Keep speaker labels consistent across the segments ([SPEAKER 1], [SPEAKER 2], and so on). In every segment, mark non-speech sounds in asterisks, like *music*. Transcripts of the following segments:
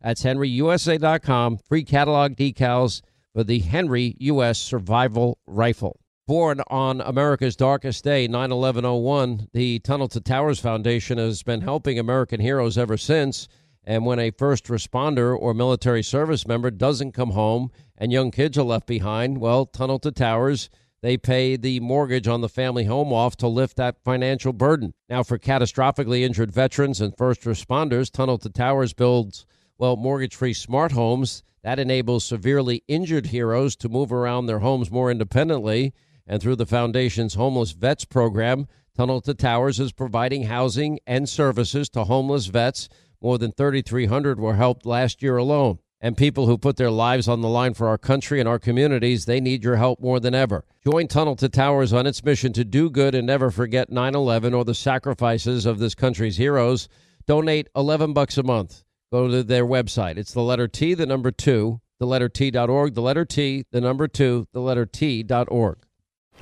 [SPEAKER 1] That's henryusa.com. Free catalog decals for the Henry U.S. Survival Rifle. Born on America's darkest day, 9 11 01, the Tunnel to Towers Foundation has been helping American heroes ever since. And when a first responder or military service member doesn't come home and young kids are left behind, well, Tunnel to Towers, they pay the mortgage on the family home off to lift that financial burden. Now, for catastrophically injured veterans and first responders, Tunnel to Towers builds well, mortgage free smart homes that enables severely injured heroes to move around their homes more independently. And through the foundation's Homeless Vets program, Tunnel to Towers is providing housing and services to homeless vets. More than 3,300 were helped last year alone. And people who put their lives on the line for our country and our communities, they need your help more than ever. Join Tunnel to Towers on its mission to do good and never forget 9 11 or the sacrifices of this country's heroes. Donate 11 bucks a month go to their website. It's the letter T, the number two, the letter T.org, the letter T, the number two, the letter T.org.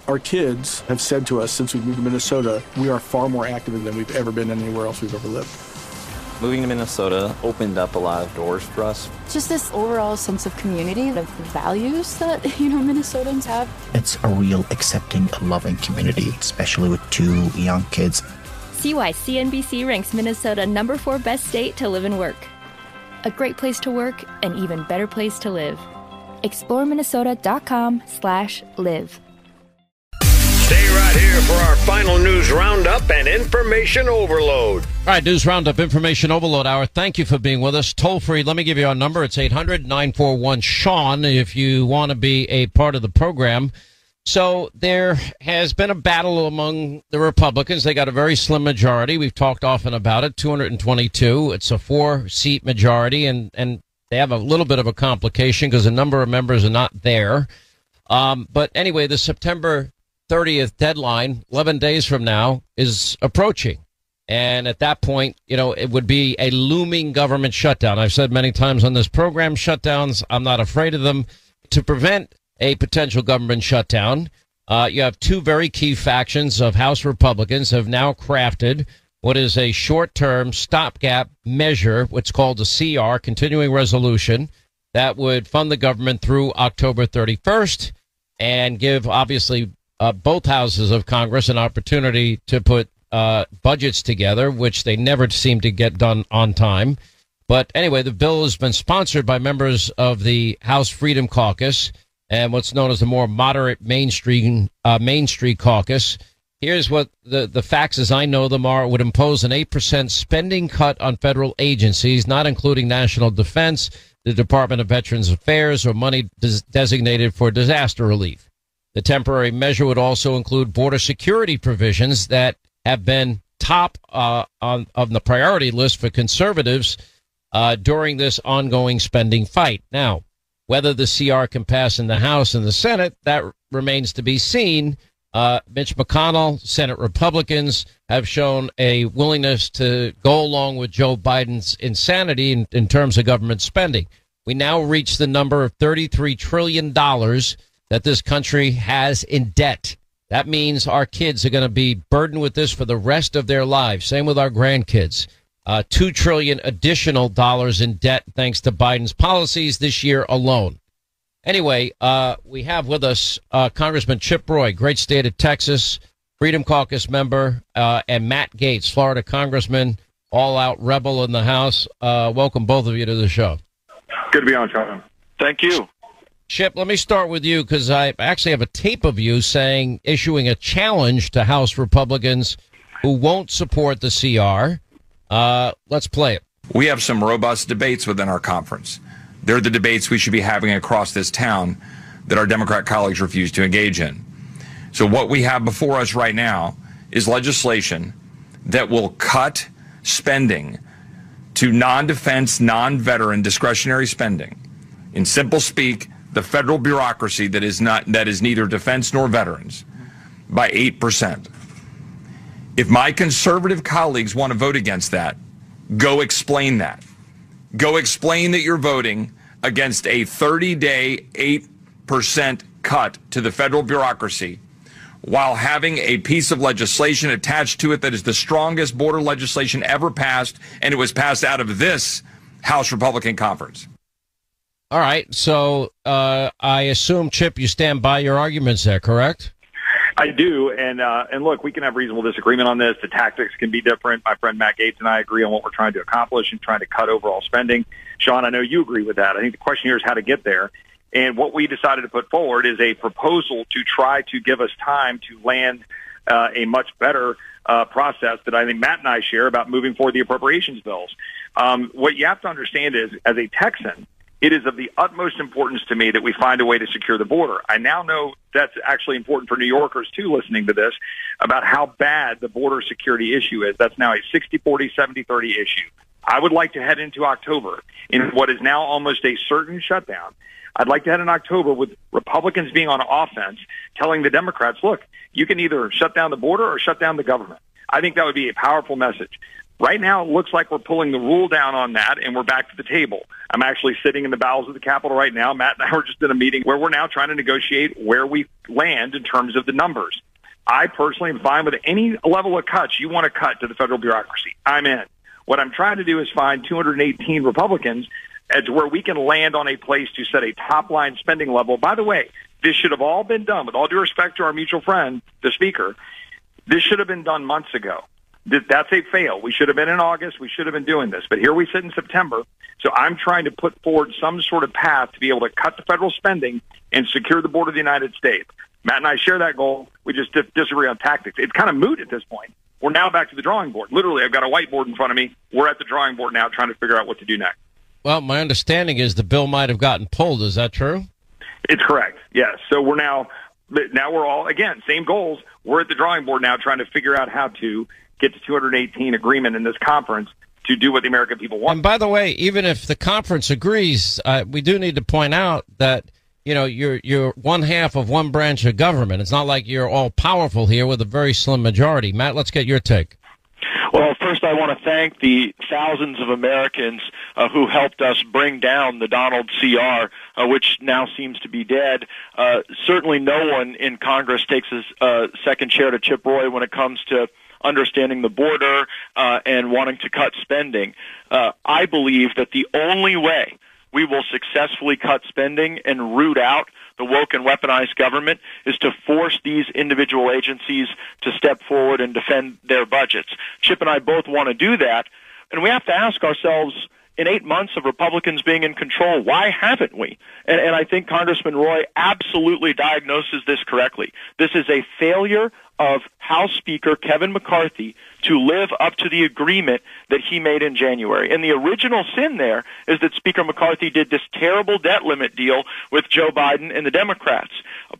[SPEAKER 2] Our kids have said to us since we moved to Minnesota, we are far more active than we've ever been anywhere else we've ever lived.
[SPEAKER 3] Moving to Minnesota opened up a lot of doors for us.
[SPEAKER 4] Just this overall sense of community, of values that, *laughs* you know, Minnesotans have.
[SPEAKER 5] It's a real accepting, loving community, especially with two young kids.
[SPEAKER 6] See why CNBC ranks Minnesota number four best state to live and work a great place to work, an even better place to live. ExploreMinnesota.com slash live.
[SPEAKER 7] Stay right here for our final news roundup and information overload.
[SPEAKER 1] All right, news roundup, information overload hour. Thank you for being with us. Toll free. Let me give you our number. It's 800 941 Sean if you want to be a part of the program. So there has been a battle among the Republicans. They got a very slim majority. We've talked often about it. 222. It's a four seat majority and, and they have a little bit of a complication because a number of members are not there. Um, but anyway, the September 30th deadline, 11 days from now, is approaching. And at that point, you know, it would be a looming government shutdown. I've said many times on this program, shutdowns, I'm not afraid of them. To prevent a potential government shutdown. Uh, you have two very key factions of House Republicans have now crafted what is a short-term stopgap measure, what's called a CR, continuing resolution, that would fund the government through October 31st and give, obviously, uh, both houses of Congress an opportunity to put uh, budgets together, which they never seem to get done on time. But anyway, the bill has been sponsored by members of the House Freedom Caucus and what's known as the more moderate mainstream uh, Main Street Caucus. Here's what the, the facts as I know them are. Would impose an 8% spending cut on federal agencies, not including national defense, the Department of Veterans Affairs, or money des- designated for disaster relief. The temporary measure would also include border security provisions that have been top uh, on, on the priority list for conservatives uh, during this ongoing spending fight. Now, whether the CR can pass in the House and the Senate, that remains to be seen. Uh, Mitch McConnell, Senate Republicans have shown a willingness to go along with Joe Biden's insanity in, in terms of government spending. We now reach the number of $33 trillion that this country has in debt. That means our kids are going to be burdened with this for the rest of their lives. Same with our grandkids uh, two trillion additional dollars in debt thanks to Biden's policies this year alone. Anyway, uh, we have with us uh, Congressman Chip Roy, great state of Texas, Freedom Caucus member, uh, and Matt Gaetz, Florida Congressman, all out rebel in the House. Uh, welcome both of you to the show.
[SPEAKER 8] Good to be on, Sean.
[SPEAKER 7] Thank you.
[SPEAKER 1] Chip, let me start with you because I actually have a tape of you saying, issuing a challenge to House Republicans who won't support the CR. Uh, let's play it.
[SPEAKER 8] We have some robust debates within our conference. They're the debates we should be having across this town that our Democrat colleagues refuse to engage in. So, what we have before us right now is legislation that will cut spending to non defense, non veteran discretionary spending. In simple speak, the federal bureaucracy that is not that is neither defense nor veterans by 8%. If my conservative colleagues want to vote against that, go explain that. Go explain that you're voting against a 30-day 8% cut to the federal bureaucracy while having a piece of legislation attached to it that is the strongest border legislation ever passed and it was passed out of this House Republican conference.
[SPEAKER 1] All right. So uh, I assume, Chip, you stand by your arguments there, correct?
[SPEAKER 9] I do, and uh, and look, we can have reasonable disagreement on this. The tactics can be different. My friend Matt Gaetz and I agree on what we're trying to accomplish and trying to cut overall spending. Sean, I know you agree with that. I think the question here is how to get there. And what we decided to put forward is a proposal to try to give us time to land uh, a much better uh, process that I think Matt and I share about moving forward the appropriations bills. Um, what you have to understand is, as a Texan, it is of the utmost importance to me that we find a way to secure the border. I now know that's actually important for New Yorkers too listening to this about how bad the border security issue is. That's now a 60-40, 70-30 issue. I would like to head into October in what is now almost a certain shutdown. I'd like to head in October with Republicans being on offense, telling the Democrats, look, you can either shut down the border or shut down the government. I think that would be a powerful message. Right now, it looks like we're pulling the rule down on that, and we're back to the table. I'm actually sitting in the bowels of the Capitol right now. Matt and I were just in a meeting where we're now trying to negotiate where we land in terms of the numbers. I personally am fine with any level of cuts you want to cut to the federal bureaucracy. I'm in. What I'm trying to do is find 218 Republicans as where we can land on a place to set a top line spending level. By the way, this should have all been done with all due respect to our mutual friend, the speaker. This should have been done months ago that's a fail. We should have been in August. We should have been doing this. But here we sit in September. So I'm trying to put forward some sort of path to be able to cut the federal spending and secure the border of the United States. Matt and I share that goal. We just disagree on tactics. It's kind of moot at this point. We're now back to the drawing board. Literally, I've got a whiteboard in front of me. We're at the drawing board now trying to figure out what to do next.
[SPEAKER 1] Well, my understanding is the bill might have gotten pulled. Is that true?
[SPEAKER 9] It's correct. Yes. So we're now now we're all again same goals. We're at the drawing board now trying to figure out how to get to 218 agreement in this conference to do what the American people want.
[SPEAKER 1] And by the way, even if the conference agrees, uh, we do need to point out that you know you're you're one half of one branch of government. It's not like you're all powerful here with a very slim majority. Matt, let's get your take.
[SPEAKER 10] Well, first, I want to thank the thousands of Americans uh, who helped us bring down the Donald CR, uh, which now seems to be dead. Uh, certainly, no one in Congress takes a uh, second chair to Chip Roy when it comes to understanding the border uh, and wanting to cut spending. Uh, I believe that the only way we will successfully cut spending and root out the woke and weaponized government is to force these individual agencies to step forward and defend their budgets. Chip and I both want to do that, and we have to ask ourselves in eight months of Republicans being in control, why haven't we? And, and I think Congressman Roy absolutely diagnoses this correctly. This is a failure of House Speaker Kevin McCarthy to live up to the agreement that he made in January. And the original sin there is that Speaker McCarthy did this terrible debt limit deal with Joe Biden and the Democrats.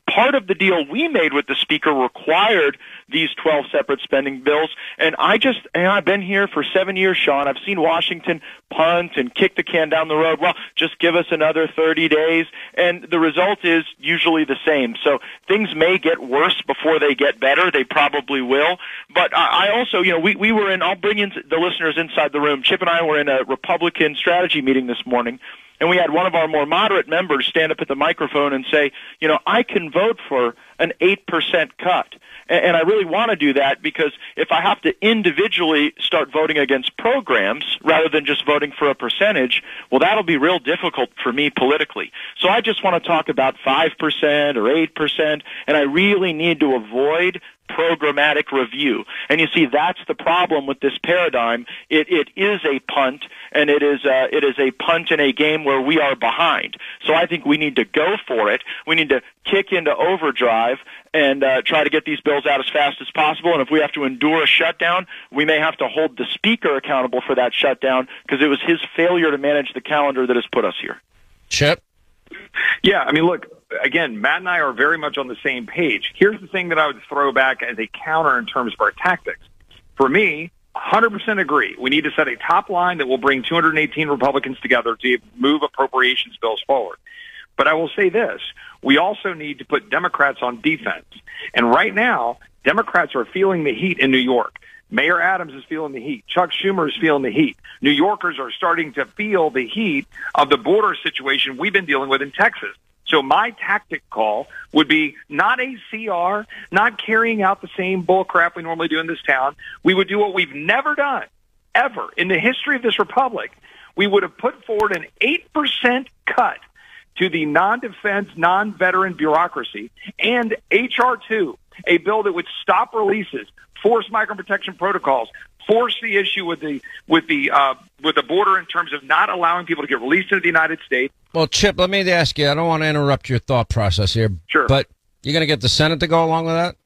[SPEAKER 10] Part of the deal we made with the Speaker required these 12 separate spending bills. And I just, and I've been here for seven years, Sean. I've seen Washington punt and kick the can down the road. Well, just give us another 30 days. And the result is usually the same. So things may get worse before they get better. They probably will. But I also, you know, we, we were in, I'll bring in the listeners inside the room. Chip and I were in a Republican strategy meeting this morning and we had one of our more moderate members stand up at the microphone and say, you know, I can vote for an 8% cut. And I really want to do that because if I have to individually start voting against programs rather than just voting for a percentage, well, that'll be real difficult for me politically. So I just want to talk about 5% or 8%, and I really need to avoid programmatic review. And you see, that's the problem with this paradigm. It, it is a punt, and it is a, it is a punt in a game where we are behind. So I think we need to go for it. We need to kick into overdrive and uh, try to get these bills out as fast as possible. And if we have to endure a shutdown, we may have to hold the speaker accountable for that shutdown because it was his failure to manage the calendar that has put us here.
[SPEAKER 1] Chip?
[SPEAKER 9] Yeah, I mean, look, again, Matt and I are very much on the same page. Here's the thing that I would throw back as a counter in terms of our tactics. For me, 100% agree. We need to set a top line that will bring 218 Republicans together to move appropriations bills forward. But I will say this. We also need to put Democrats on defense. And right now, Democrats are feeling the heat in New York. Mayor Adams is feeling the heat. Chuck Schumer is feeling the heat. New Yorkers are starting to feel the heat of the border situation we've been dealing with in Texas. So my tactic call would be not a CR, not carrying out the same bullcrap we normally do in this town. We would do what we've never done, ever, in the history of this republic. We would have put forward an 8% cut to the non-defense, non-veteran bureaucracy and HR 2, a bill that would stop releases, force migrant protection protocols, force the issue with the with the uh, with the border in terms of not allowing people to get released into the United States.
[SPEAKER 1] Well, Chip, let me ask you. I don't want to interrupt your thought process here.
[SPEAKER 9] Sure.
[SPEAKER 1] But you're going to get the Senate to go along with that?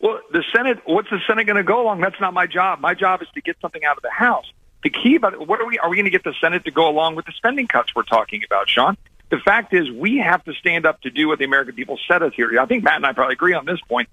[SPEAKER 9] Well, the Senate. What's the Senate going to go along? That's not my job. My job is to get something out of the House. The key about it, what are we? Are we going to get the Senate to go along with the spending cuts we're talking about, Sean? The fact is, we have to stand up to do what the American people set us here. I think Matt and I probably agree on this point.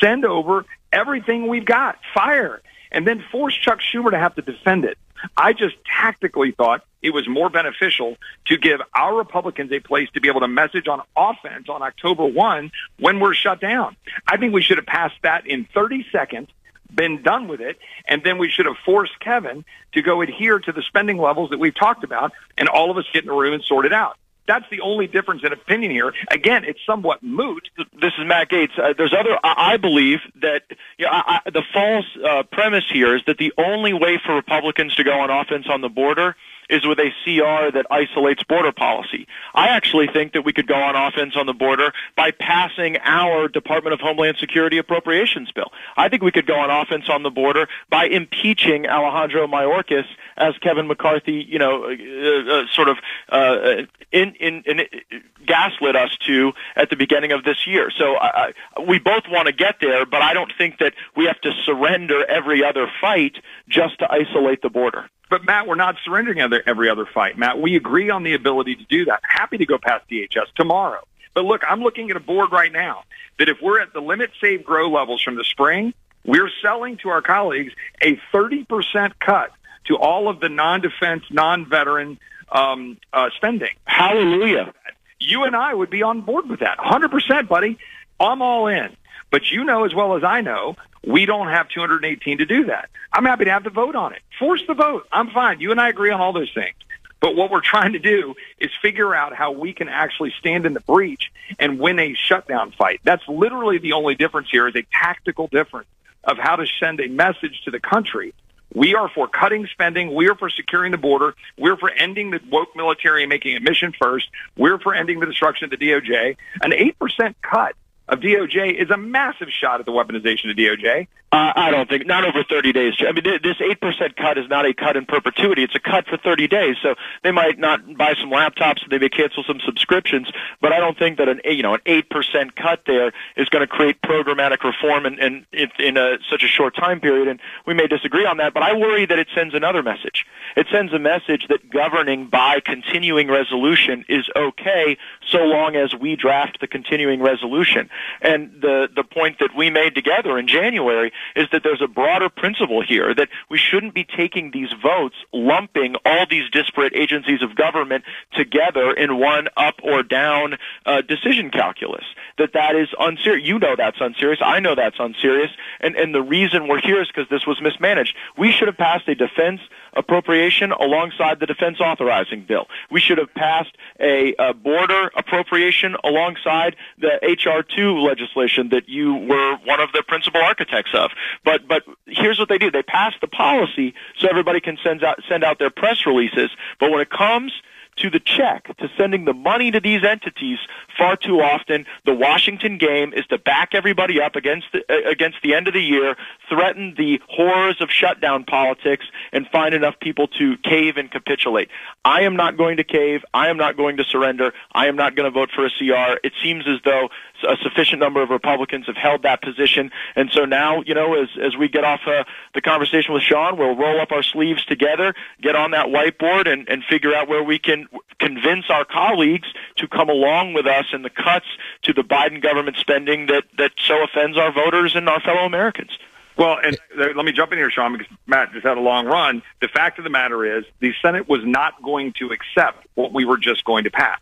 [SPEAKER 9] Send over everything we've got, fire, and then force Chuck Schumer to have to defend it. I just tactically thought it was more beneficial to give our Republicans a place to be able to message on offense on October 1 when we're shut down. I think we should have passed that in 30 seconds, been done with it, and then we should have forced Kevin to go adhere to the spending levels that we've talked about and all of us get in a room and sort it out. That's the only difference in opinion here. Again, it's somewhat moot.
[SPEAKER 10] This is Matt Gaetz. Uh, there's other. I, I believe that you know, I, I, the false uh, premise here is that the only way for Republicans to go on offense on the border is with a CR that isolates border policy. I actually think that we could go on offense on the border by passing our Department of Homeland Security appropriations bill. I think we could go on offense on the border by impeaching Alejandro Mayorkas as Kevin McCarthy, you know, uh, uh, sort of uh, in, in, in gaslit us to at the beginning of this year. So I, we both want to get there, but I don't think that we have to surrender every other fight just to isolate the border.
[SPEAKER 9] But Matt, we're not surrendering every other fight. Matt, we agree on the ability to do that. Happy to go past DHS tomorrow. But look, I'm looking at a board right now that if we're at the limit save grow levels from the spring, we're selling to our colleagues a 30% cut to all of the non-defense, non-veteran um, uh, spending.
[SPEAKER 10] Hallelujah.
[SPEAKER 9] You and I would be on board with that. 100%, buddy. I'm all in. But you know as well as I know, we don't have 218 to do that. I'm happy to have the vote on it. Force the vote. I'm fine. You and I agree on all those things. But what we're trying to do is figure out how we can actually stand in the breach and win a shutdown fight. That's literally the only difference here is a tactical difference of how to send a message to the country. We are for cutting spending. We are for securing the border. We're for ending the woke military and making it mission first. We're for ending the destruction of the DOJ. An 8% cut of DOJ is a massive shot at the weaponization of DOJ.
[SPEAKER 10] Uh, I don't think not over 30 days. I mean, this eight percent cut is not a cut in perpetuity. It's a cut for 30 days. So they might not buy some laptops, they may cancel some subscriptions, but I don't think that an you know an eight percent cut there is going to create programmatic reform in in, in a, such a short time period. And we may disagree on that, but I worry that it sends another message. It sends a message that governing by continuing resolution is okay so long as we draft the continuing resolution. And the the point that we made together in January is that there's a broader principle here that we shouldn't be taking these votes, lumping all these disparate agencies of government together in one up or down uh, decision calculus. That that is unserious. You know that's unserious. I know that's unserious. And and the reason we're here is because this was mismanaged. We should have passed a defense appropriation alongside the defense authorizing bill. We should have passed a, a border appropriation alongside the HR two legislation that you were one of the principal architects of. But but here's what they do: they pass the policy so everybody can send out send out their press releases. But when it comes to the check, to sending the money to these entities far too often. The Washington game is to back everybody up against the, uh, against the end of the year, threaten the horrors of shutdown politics, and find enough people to cave and capitulate. I am not going to cave. I am not going to surrender. I am not going to vote for a CR. It seems as though a sufficient number of Republicans have held that position. And so now, you know, as, as we get off uh, the conversation with Sean, we'll roll up our sleeves together, get on that whiteboard, and, and figure out where we can convince our colleagues to come along with us in the cuts to the Biden government spending that, that so offends our voters and our fellow Americans.
[SPEAKER 9] Well, and let me jump in here, Sean, because Matt just had a long run. The fact of the matter is the Senate was not going to accept what we were just going to pass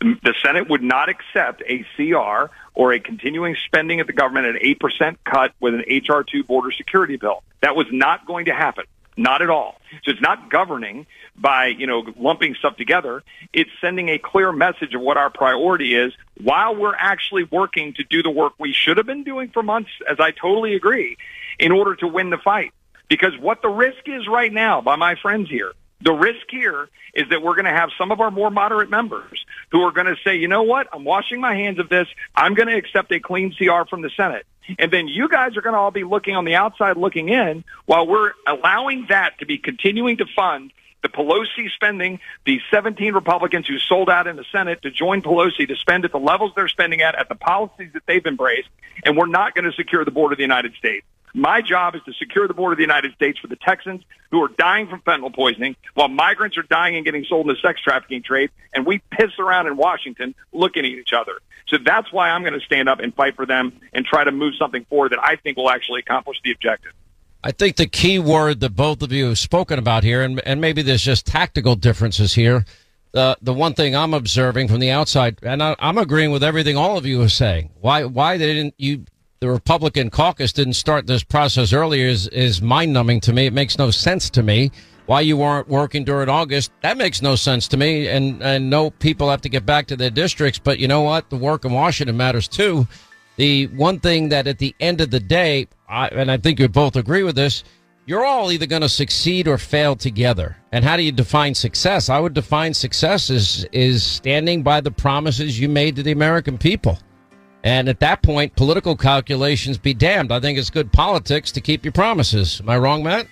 [SPEAKER 9] the Senate would not accept a CR or a continuing spending of the government at an 8% cut with an HR2 border security bill. That was not going to happen. Not at all. So it's not governing by, you know, lumping stuff together. It's sending a clear message of what our priority is while we're actually working to do the work we should have been doing for months, as I totally agree, in order to win the fight. Because what the risk is right now by my friends here the risk here is that we're going to have some of our more moderate members who are going to say, you know what, I'm washing my hands of this. I'm going to accept a clean CR from the Senate. And then you guys are going to all be looking on the outside looking in while we're allowing that to be continuing to fund the Pelosi spending, the 17 Republicans who sold out in the Senate to join Pelosi to spend at the levels they're spending at, at the policies that they've embraced, and we're not going to secure the border of the United States. My job is to secure the border of the United States for the Texans who are dying from fentanyl poisoning while migrants are dying and getting sold in the sex trafficking trade, and we piss around in Washington looking at each other. So that's why I'm going to stand up and fight for them and try to move something forward that I think will actually accomplish the objective.
[SPEAKER 1] I think the key word that both of you have spoken about here, and, and maybe there's just tactical differences here. The the one thing I'm observing from the outside, and I, I'm agreeing with everything all of you are saying. Why why they didn't you the Republican caucus didn't start this process earlier is, is mind numbing to me. It makes no sense to me. Why you weren't working during August, that makes no sense to me. And, and no, people have to get back to their districts. But you know what? The work in Washington matters too. The one thing that at the end of the day, I, and I think you both agree with this, you're all either going to succeed or fail together. And how do you define success? I would define success as is standing by the promises you made to the American people. And at that point, political calculations be damned. I think it's good politics to keep your promises. Am I wrong, Matt?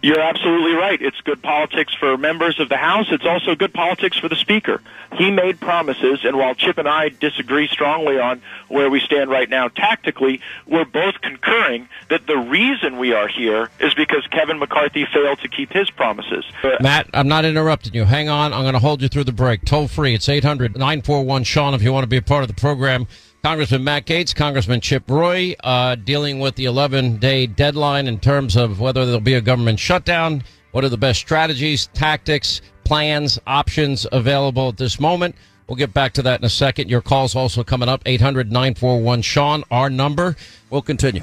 [SPEAKER 10] You're absolutely right. It's good politics for members of the House. It's also good politics for the Speaker. He made promises, and while Chip and I disagree strongly on where we stand right now tactically, we're both concurring that the reason we are here is because Kevin McCarthy failed to keep his promises.
[SPEAKER 1] Matt, I'm not interrupting you. Hang on. I'm going to hold you through the break. Toll free. It's 800 941 Sean if you want to be a part of the program. Congressman Matt Gaetz, Congressman Chip Roy, uh, dealing with the 11 day deadline in terms of whether there'll be a government shutdown. What are the best strategies, tactics, plans, options available at this moment? We'll get back to that in a second. Your call's also coming up 800 941 Sean, our number. We'll continue.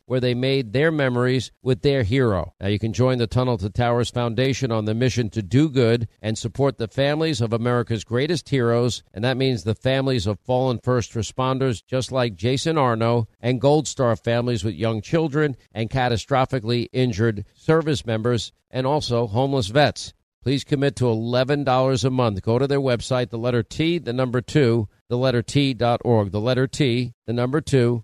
[SPEAKER 1] where they made their memories with their hero. Now you can join the Tunnel to Towers Foundation on the mission to do good and support the families of America's greatest heroes, and that means the families of fallen first responders just like Jason Arno and Gold Star families with young children and catastrophically injured service members and also homeless vets. Please commit to $11 a month. Go to their website, the letter T, the number 2, the letter T.org. The letter T, the number 2,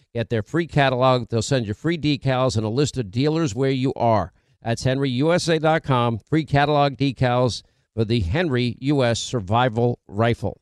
[SPEAKER 1] Get their free catalog. They'll send you free decals and a list of dealers where you are. That's henryusa.com. Free catalog decals for the Henry U.S. Survival Rifle.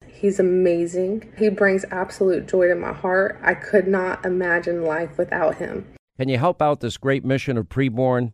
[SPEAKER 11] He's amazing. He brings absolute joy to my heart. I could not imagine life without him.
[SPEAKER 1] Can you help out this great mission of preborn?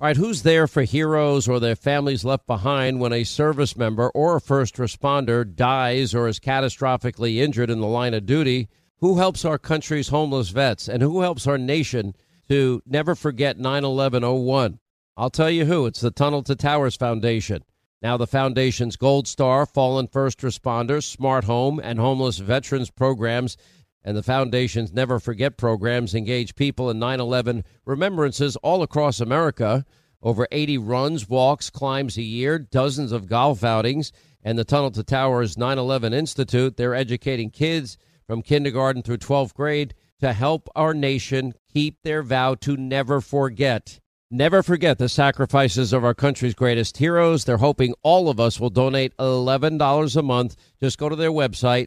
[SPEAKER 1] All right, who's there for heroes or their families left behind when a service member or a first responder dies or is catastrophically injured in the line of duty? Who helps our country's homeless vets and who helps our nation to never forget 9 11 01? I'll tell you who. It's the Tunnel to Towers Foundation. Now, the Foundation's Gold Star, Fallen First Responders, Smart Home, and Homeless Veterans programs and the Foundation's Never Forget programs engage people in 9 11 remembrances all across America. Over 80 runs, walks, climbs a year, dozens of golf outings, and the Tunnel to Towers 9 11 Institute. They're educating kids from kindergarten through 12th grade to help our nation keep their vow to never forget. Never forget the sacrifices of our country's greatest heroes. They're hoping all of us will donate $11 a month. Just go to their website,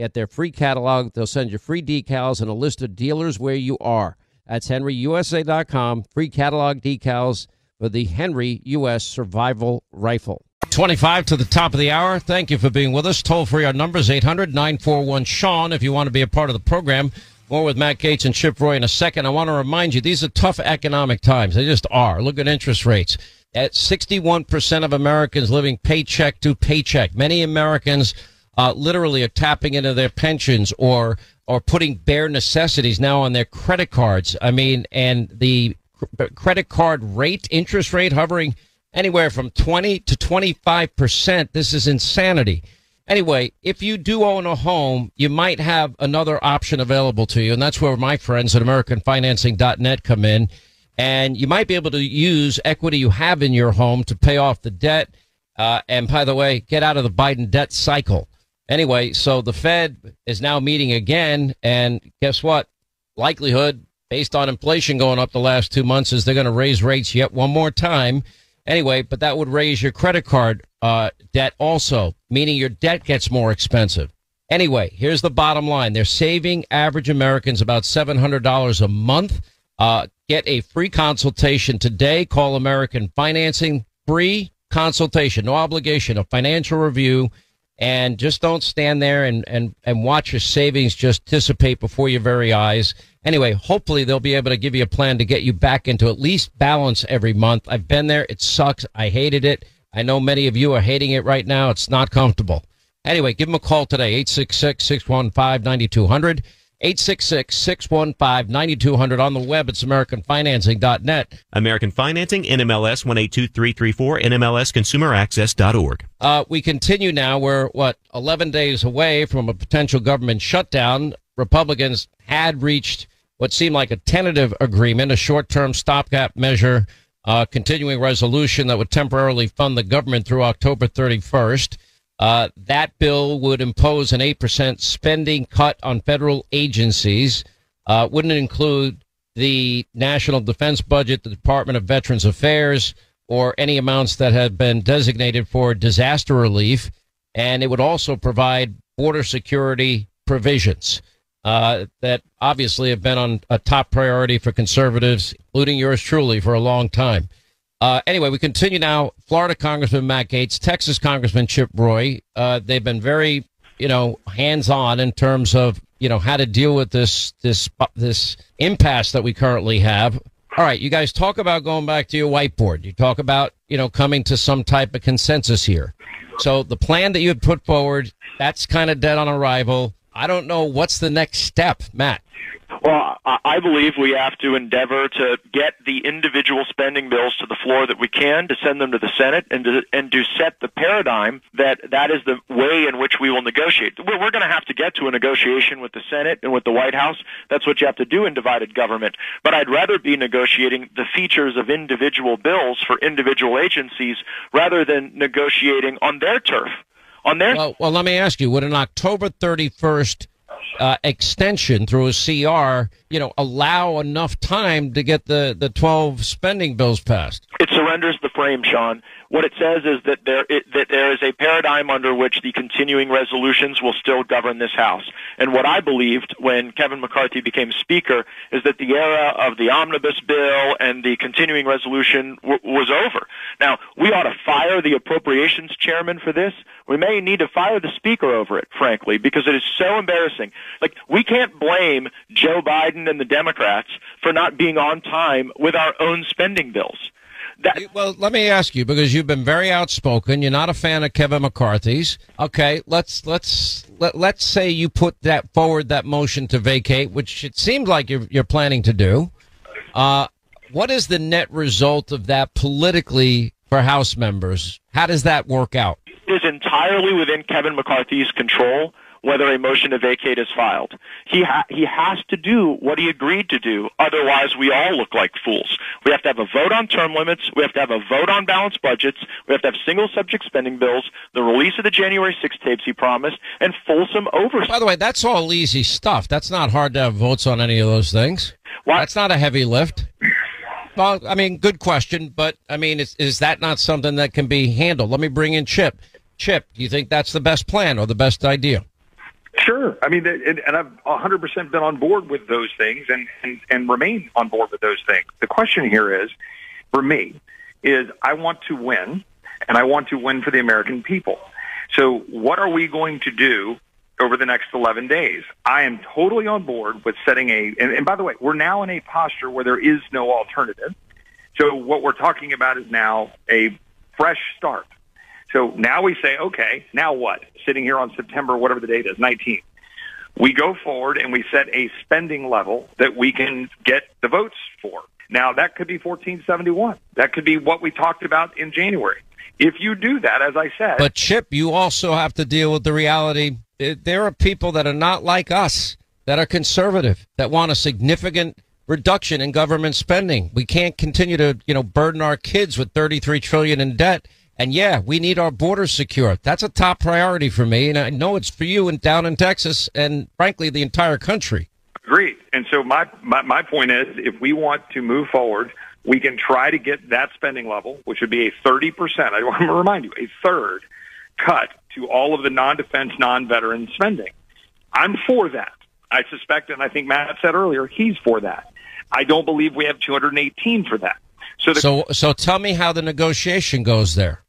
[SPEAKER 1] Get their free catalog. They'll send you free decals and a list of dealers where you are. That's henryusa.com. Free catalog decals for the Henry U.S. Survival Rifle. 25 to the top of the hour. Thank you for being with us. Toll free, our number is 800 941 Sean if you want to be a part of the program. More with Matt Gaetz and Chip Roy in a second. I want to remind you, these are tough economic times. They just are. Look at interest rates. At 61% of Americans living paycheck to paycheck. Many Americans uh, literally are tapping into their pensions or or putting bare necessities now on their credit cards. I mean, and the credit card rate, interest rate hovering anywhere from 20 to 25%. This is insanity. Anyway, if you do own a home, you might have another option available to you. And that's where my friends at AmericanFinancing.net come in. And you might be able to use equity you have in your home to pay off the debt. Uh, and by the way, get out of the Biden debt cycle. Anyway, so the Fed is now meeting again. And guess what? Likelihood, based on inflation going up the last two months, is they're going to raise rates yet one more time. Anyway, but that would raise your credit card uh, debt also, meaning your debt gets more expensive. Anyway, here's the bottom line. They're saving average Americans about $700 a month. Uh, get a free consultation today. Call American Financing. Free consultation, no obligation, a financial review. And just don't stand there and, and, and watch your savings just dissipate before your very eyes. Anyway, hopefully they'll be able to give you a plan to get you back into at least balance every month. I've been there. It sucks. I hated it. I know many of you are hating it right now. It's not comfortable. Anyway, give them a call today, 866 615 9200. 866 615 9200 on the web. It's AmericanFinancing.net.
[SPEAKER 12] American Financing, NMLS 182334, NMLSConsumerAccess.org.
[SPEAKER 1] Uh, we continue now. We're, what, 11 days away from a potential government shutdown. Republicans had reached what seemed like a tentative agreement, a short term stopgap measure, uh, continuing resolution that would temporarily fund the government through October 31st. Uh, that bill would impose an 8% spending cut on federal agencies. Uh, wouldn't include the National Defense Budget, the Department of Veterans Affairs, or any amounts that have been designated for disaster relief. And it would also provide border security provisions uh, that obviously have been on a top priority for conservatives, including yours truly, for a long time. Uh, anyway, we continue now. Florida Congressman Matt Gaetz, Texas Congressman Chip Roy. Uh, they've been very, you know, hands-on in terms of, you know, how to deal with this this this impasse that we currently have. All right, you guys talk about going back to your whiteboard. You talk about, you know, coming to some type of consensus here. So the plan that you had put forward, that's kind of dead on arrival. I don't know what's the next step, Matt.
[SPEAKER 10] Well, I believe we have to endeavor to get the individual spending bills to the floor that we can, to send them to the Senate, and to, and to set the paradigm that that is the way in which we will negotiate. We're, we're going to have to get to a negotiation with the Senate and with the White House. That's what you have to do in divided government. But I'd rather be negotiating the features of individual bills for individual agencies rather than negotiating on their turf. On their
[SPEAKER 1] well, well, let me ask you: Would an October thirty-first uh, extension through a CR, you know, allow enough time to get the, the 12 spending bills passed?
[SPEAKER 10] It surrenders the frame, Sean. What it says is that there it, that there is a paradigm under which the continuing resolutions will still govern this House. And what I believed when Kevin McCarthy became Speaker is that the era of the omnibus bill and the continuing resolution w- was over. Now we ought to fire the appropriations chairman for this. We may need to fire the Speaker over it, frankly, because it is so embarrassing. Like we can't blame Joe Biden and the Democrats for not being on time with our own spending bills.
[SPEAKER 1] That, well, let me ask you because you've been very outspoken. You're not a fan of Kevin McCarthy's. Okay, let's let's let, let's say you put that forward that motion to vacate, which it seems like you're you're planning to do. Uh, what is the net result of that politically for House members? How does that work out?
[SPEAKER 10] It is entirely within Kevin McCarthy's control whether a motion to vacate is filed. He ha- he has to do what he agreed to do. Otherwise, we all look like fools. We have to have a vote on term limits. We have to have a vote on balanced budgets. We have to have single subject spending bills, the release of the January 6 tapes he promised, and fulsome oversight.
[SPEAKER 1] By the way, that's all easy stuff. That's not hard to have votes on any of those things. What? That's not a heavy lift. Well, I mean, good question, but I mean, is, is that not something that can be handled? Let me bring in Chip. Chip, do you think that's the best plan or the best idea?
[SPEAKER 9] Sure. I mean, and, and I've 100% been on board with those things and, and, and remain on board with those things. The question here is, for me, is I want to win, and I want to win for the American people. So what are we going to do over the next 11 days. I am totally on board with setting a, and, and by the way, we're now in a posture where there is no alternative. So what we're talking about is now a fresh start. So now we say, okay, now what? Sitting here on September, whatever the date is, 19th. We go forward and we set a spending level that we can get the votes for. Now that could be 1471. That could be what we talked about in January. If you do that, as I said.
[SPEAKER 1] But Chip, you also have to deal with the reality. Uh, there are people that are not like us, that are conservative, that want a significant reduction in government spending. We can't continue to, you know, burden our kids with 33 trillion in debt. And yeah, we need our borders secure. That's a top priority for me. And I know it's for you and down in Texas and frankly, the entire country.
[SPEAKER 9] Agreed. And so my, my, my point is if we want to move forward, we can try to get that spending level, which would be a 30%. I want to remind you, a third cut to all of the non-defense, non-veteran spending. I'm for that. I suspect, and I think Matt said earlier, he's for that. I don't believe we have 218 for that.
[SPEAKER 1] So, the, so, so tell me how the negotiation goes there.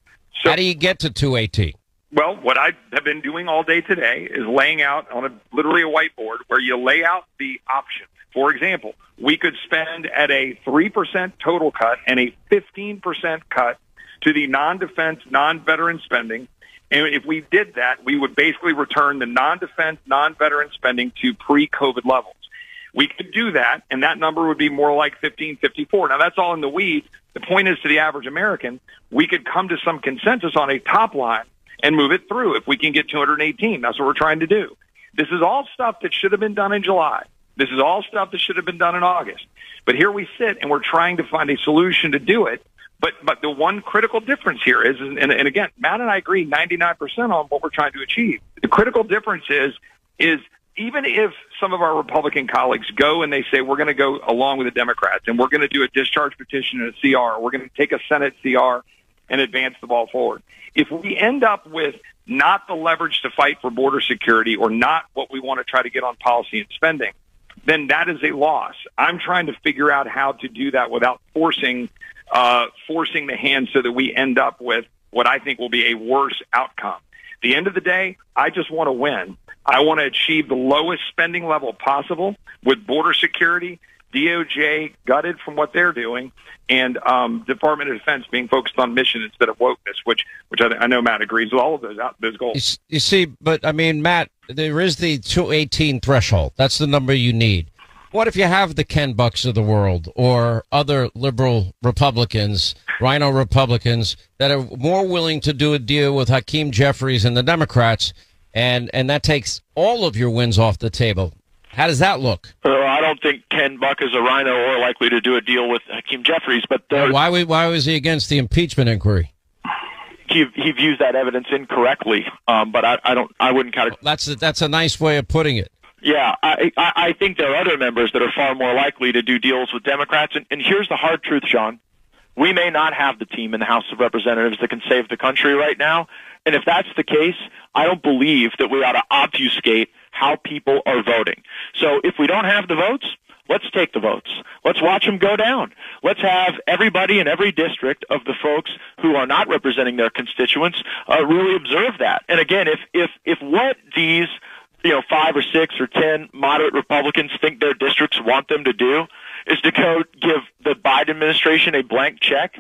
[SPEAKER 1] So, How do you get to 218?
[SPEAKER 9] Well, what I have been doing all day today is laying out on a literally a whiteboard where you lay out the options. For example, we could spend at a 3% total cut and a 15% cut to the non-defense, non-veteran spending. And if we did that, we would basically return the non-defense, non-veteran spending to pre-COVID levels. We could do that, and that number would be more like 1554. Now, that's all in the weeds. The point is to the average American, we could come to some consensus on a top line and move it through if we can get 218. That's what we're trying to do. This is all stuff that should have been done in July. This is all stuff that should have been done in August. But here we sit and we're trying to find a solution to do it. But but the one critical difference here is, and, and again, Matt and I agree 99% on what we're trying to achieve. The critical difference is is even if some of our Republican colleagues go and they say we're going to go along with the Democrats and we're going to do a discharge petition and a CR, we're going to take a Senate CR and advance the ball forward. If we end up with not the leverage to fight for border security or not what we want to try to get on policy and spending, then that is a loss. I'm trying to figure out how to do that without forcing uh, forcing the hand so that we end up with what I think will be a worse outcome. At the end of the day, I just want to win. I want to achieve the lowest spending level possible with border security, DOJ gutted from what they're doing, and um, Department of Defense being focused on mission instead of wokeness, which which I, I know Matt agrees with all of those those goals.
[SPEAKER 1] You, you see, but I mean, Matt, there is the 218 threshold. That's the number you need. What if you have the Ken Bucks of the world or other liberal Republicans, RINO Republicans that are more willing to do a deal with Hakeem Jeffries and the Democrats? And and that takes all of your wins off the table. How does that look?
[SPEAKER 10] Well, I don't think Ken Buck is a RINO or likely to do a deal with Hakeem Jeffries. But
[SPEAKER 1] why why was he against the impeachment inquiry?
[SPEAKER 10] He, he views that evidence incorrectly. Um, but I, I don't I wouldn't kind of.
[SPEAKER 1] That's a, that's a nice way of putting it.
[SPEAKER 10] Yeah, I, I I think there are other members that are far more likely to do deals with Democrats. And, and here's the hard truth, Sean. We may not have the team in the House of Representatives that can save the country right now. And if that's the case, I don't believe that we ought to obfuscate how people are voting. So if we don't have the votes, let's take the votes. Let's watch them go down. Let's have everybody in every district of the folks who are not representing their constituents uh, really observe that. And again, if if if what these you know five or six or ten moderate Republicans think their districts want them to do is to go give the Biden administration a blank check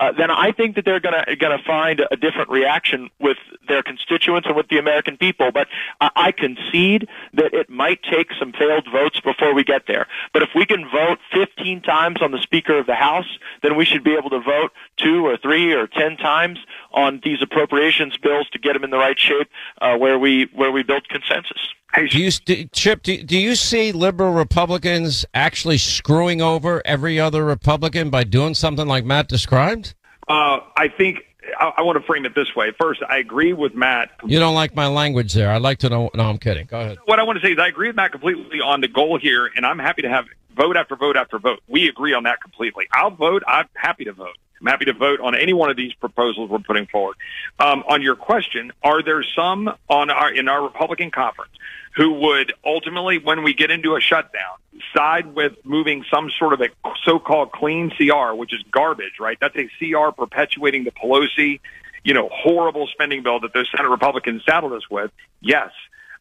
[SPEAKER 10] uh, then I think that they're going to going to find a different reaction with their constituents and with the American people. But I, I concede that it might take some failed votes before we get there. But if we can vote 15 times on the Speaker of the House, then we should be able to vote two or three or 10 times on these appropriations bills to get them in the right shape uh, where we where we build consensus.
[SPEAKER 1] Hey, do you, Chip, do, do you see liberal Republicans actually screwing over every other Republican by doing something like Matt described?
[SPEAKER 9] Uh, I think I, I, want to frame it this way. First, I agree with Matt.
[SPEAKER 1] You don't like my language there. I'd like to know. No, I'm kidding. Go ahead.
[SPEAKER 9] What I want to say is I agree with Matt completely on the goal here, and I'm happy to have vote after vote after vote. We agree on that completely. I'll vote. I'm happy to vote. I'm happy to vote on any one of these proposals we're putting forward. Um, on your question, are there some on our in our Republican conference who would ultimately, when we get into a shutdown, side with moving some sort of a so-called clean CR, which is garbage, right? That's a CR perpetuating the Pelosi, you know, horrible spending bill that those Senate Republicans saddled us with. Yes.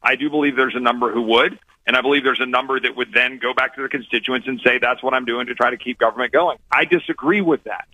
[SPEAKER 9] I do believe there's a number who would. And I believe there's a number that would then go back to their constituents and say, that's what I'm doing to try to keep government going. I disagree with that.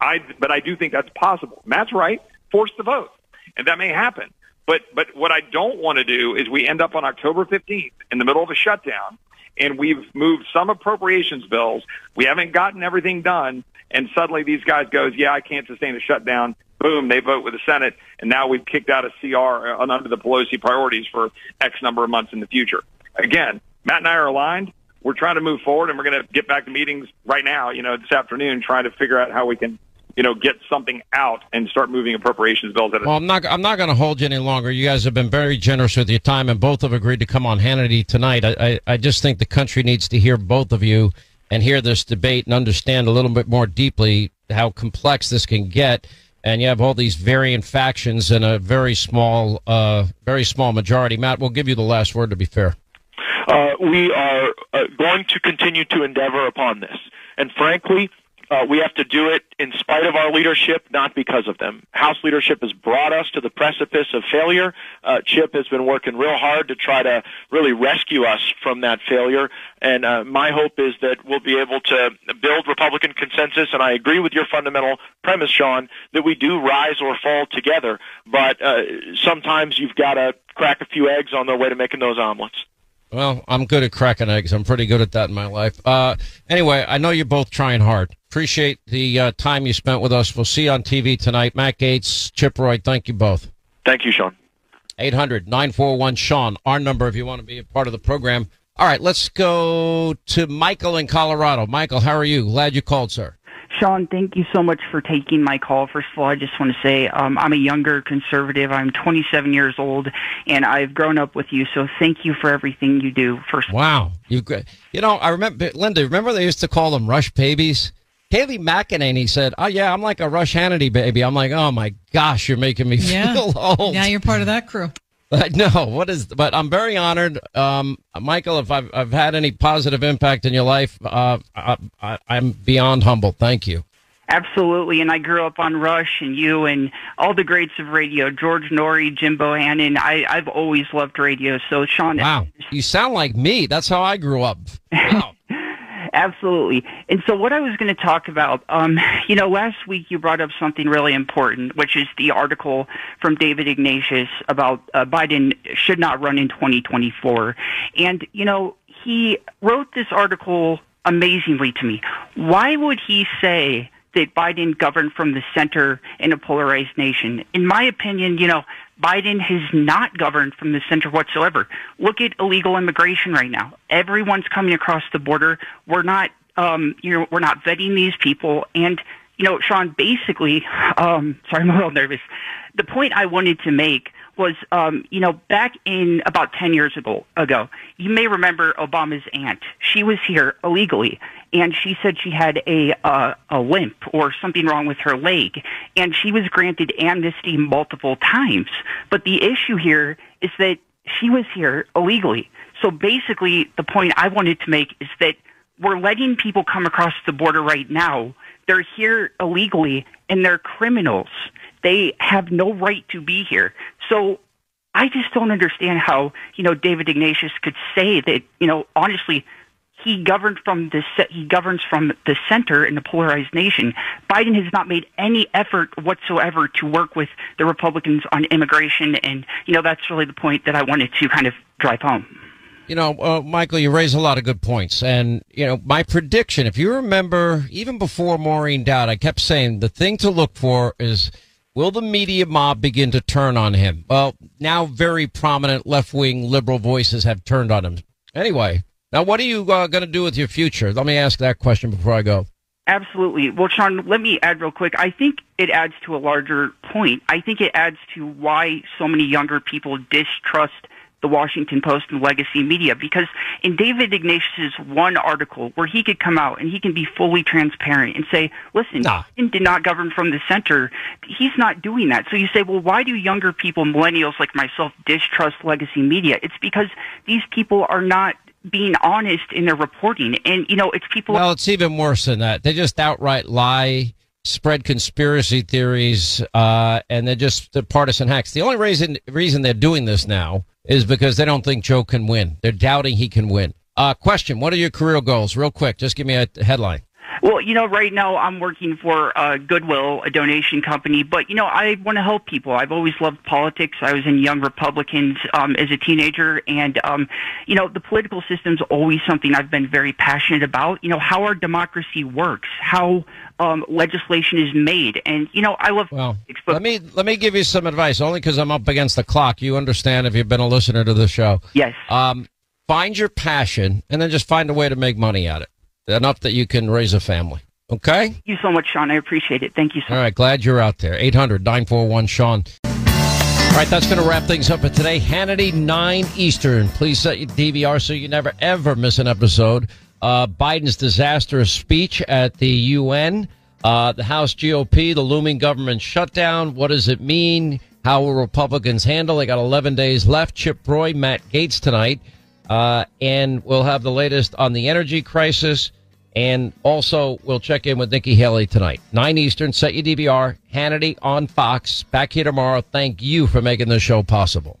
[SPEAKER 9] I, but I do think that's possible. Matt's right. Force the vote. And that may happen. But, but what I don't want to do is we end up on October 15th in the middle of a shutdown and we've moved some appropriations bills. We haven't gotten everything done. And suddenly these guys goes, yeah, I can't sustain a shutdown. Boom, they vote with the Senate. And now we've kicked out a CR uh, under the Pelosi priorities for X number of months in the future. Again, Matt and I are aligned. We're trying to move forward and we're going to get back to meetings right now, you know, this afternoon, trying to figure out how we can you know, get something out and start moving appropriations bills. At a-
[SPEAKER 1] well, I'm not. I'm not going to hold you any longer. You guys have been very generous with your time, and both have agreed to come on Hannity tonight. I, I, I just think the country needs to hear both of you and hear this debate and understand a little bit more deeply how complex this can get. And you have all these varying factions and a very small, uh, very small majority. Matt, we'll give you the last word. To be fair,
[SPEAKER 10] uh, we are uh, going to continue to endeavor upon this, and frankly uh, we have to do it in spite of our leadership, not because of them. House leadership has brought us to the precipice of failure. Uh, Chip has been working real hard to try to really rescue us from that failure. And uh, my hope is that we'll be able to build Republican consensus. And I agree with your fundamental premise, Sean, that we do rise or fall together. But uh, sometimes you've got to crack a few eggs on the way to making those omelets.
[SPEAKER 1] Well, I'm good at cracking eggs. I'm pretty good at that in my life. Uh, anyway, I know you're both trying hard. Appreciate the uh, time you spent with us. We'll see you on TV tonight. Matt Gaetz, Chip Roy, thank you both.
[SPEAKER 10] Thank you, Sean.
[SPEAKER 1] 800 941 Sean, our number if you want to be a part of the program. All right, let's go to Michael in Colorado. Michael, how are you? Glad you called, sir.
[SPEAKER 13] Sean, thank you so much for taking my call. First of all, I just want to say um, I'm a younger conservative. I'm 27 years old, and I've grown up with you. So thank you for everything you do. First,
[SPEAKER 1] wow, you you know I remember Linda. Remember they used to call them Rush babies. Kayleigh McEnany said, "Oh yeah, I'm like a Rush Hannity baby." I'm like, "Oh my gosh, you're making me
[SPEAKER 14] yeah.
[SPEAKER 1] feel *laughs* old."
[SPEAKER 14] Yeah, you're part of that crew.
[SPEAKER 1] No, what is? But I'm very honored, um, Michael. If I've I've had any positive impact in your life, uh, I, I, I'm beyond humble. Thank you.
[SPEAKER 13] Absolutely, and I grew up on Rush and you and all the greats of radio, George Noory, Jim Bohannon. I, I've always loved radio. So, Sean,
[SPEAKER 1] wow, you sound like me. That's how I grew up. *laughs* Wow.
[SPEAKER 13] Absolutely. And so what I was going to talk about, um, you know, last week you brought up something really important, which is the article from David Ignatius about uh, Biden should not run in 2024. And, you know, he wrote this article amazingly to me. Why would he say that Biden governed from the center in a polarized nation? In my opinion, you know, Biden has not governed from the center whatsoever. Look at illegal immigration right now. Everyone's coming across the border. We're not, um, you know, we're not vetting these people. And, you know, Sean, basically, um, *laughs* sorry, I'm a little nervous. The point I wanted to make was, um, you know, back in about 10 years ago, ago, you may remember Obama's aunt. She was here illegally and she said she had a, uh, a limp or something wrong with her leg and she was granted amnesty multiple times. But the issue here is that she was here illegally. So basically the point I wanted to make is that we're letting people come across the border right now. They're here illegally and they're criminals. They have no right to be here. So I just don't understand how, you know, David Ignatius could say that, you know, honestly, he governed from the he governs from the center in a polarized nation. Biden has not made any effort whatsoever to work with the Republicans on immigration, and you know that's really the point that I wanted to kind of drive home.
[SPEAKER 1] You know, uh, Michael, you raise a lot of good points, and you know my prediction. If you remember, even before Maureen Dowd, I kept saying the thing to look for is Will the media mob begin to turn on him? Well, now very prominent left wing liberal voices have turned on him. Anyway, now what are you uh, going to do with your future? Let me ask that question before I go.
[SPEAKER 13] Absolutely. Well, Sean, let me add real quick. I think it adds to a larger point. I think it adds to why so many younger people distrust the Washington Post and legacy media because in David Ignatius's one article where he could come out and he can be fully transparent and say, listen, nah. Biden did not govern from the center. He's not doing that. So you say, well, why do younger people, millennials like myself, distrust legacy media? It's because these people are not being honest in their reporting. And, you know, it's people.
[SPEAKER 1] Well, it's even worse than that. They just outright lie spread conspiracy theories, uh, and they're just they're partisan hacks. The only reason reason they're doing this now is because they don't think Joe can win. They're doubting he can win. Uh, question: What are your career goals? Real quick, just give me a headline.
[SPEAKER 13] Well, you know, right now I'm working for uh, Goodwill, a donation company, but you know, I want to help people. I've always loved politics. I was in Young Republicans um, as a teenager, and um, you know, the political system's always something I've been very passionate about. You know, how our democracy works, how um, legislation is made, and you know, I love.
[SPEAKER 1] Well, let me let me give you some advice, only because I'm up against the clock. You understand if you've been a listener to the show.
[SPEAKER 13] Yes.
[SPEAKER 1] Um, find your passion, and then just find a way to make money at it enough that you can raise a family. Okay?
[SPEAKER 13] Thank you so much, Sean. I appreciate it. Thank you so
[SPEAKER 1] All right. Glad you're out there. 800 941 Sean. All right, that's going to wrap things up for today. Hannity, 9 Eastern. Please set your DVR so you never, ever miss an episode. Uh, Biden's disastrous speech at the UN, uh, the House GOP, the looming government shutdown. What does it mean? How will Republicans handle? They got 11 days left. Chip Roy, Matt Gaetz tonight. Uh, and we'll have the latest on the energy crisis. And also, we'll check in with Nikki Haley tonight. 9 Eastern, set your DVR, Hannity on Fox. Back here tomorrow. Thank you for making this show possible.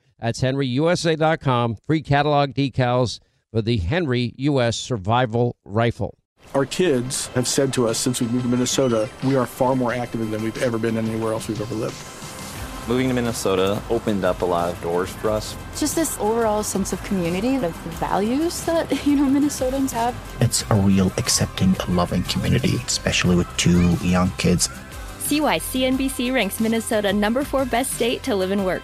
[SPEAKER 1] That's henryusa.com. Free catalog decals for the Henry U.S. Survival Rifle.
[SPEAKER 2] Our kids have said to us since we moved to Minnesota, we are far more active than we've ever been anywhere else we've ever lived.
[SPEAKER 3] Moving to Minnesota opened up a lot of doors for us.
[SPEAKER 4] Just this overall sense of community, of values that, *laughs* you know, Minnesotans have.
[SPEAKER 5] It's a real accepting, loving community, especially with two young kids.
[SPEAKER 6] See why CNBC ranks Minnesota number four best state to live and work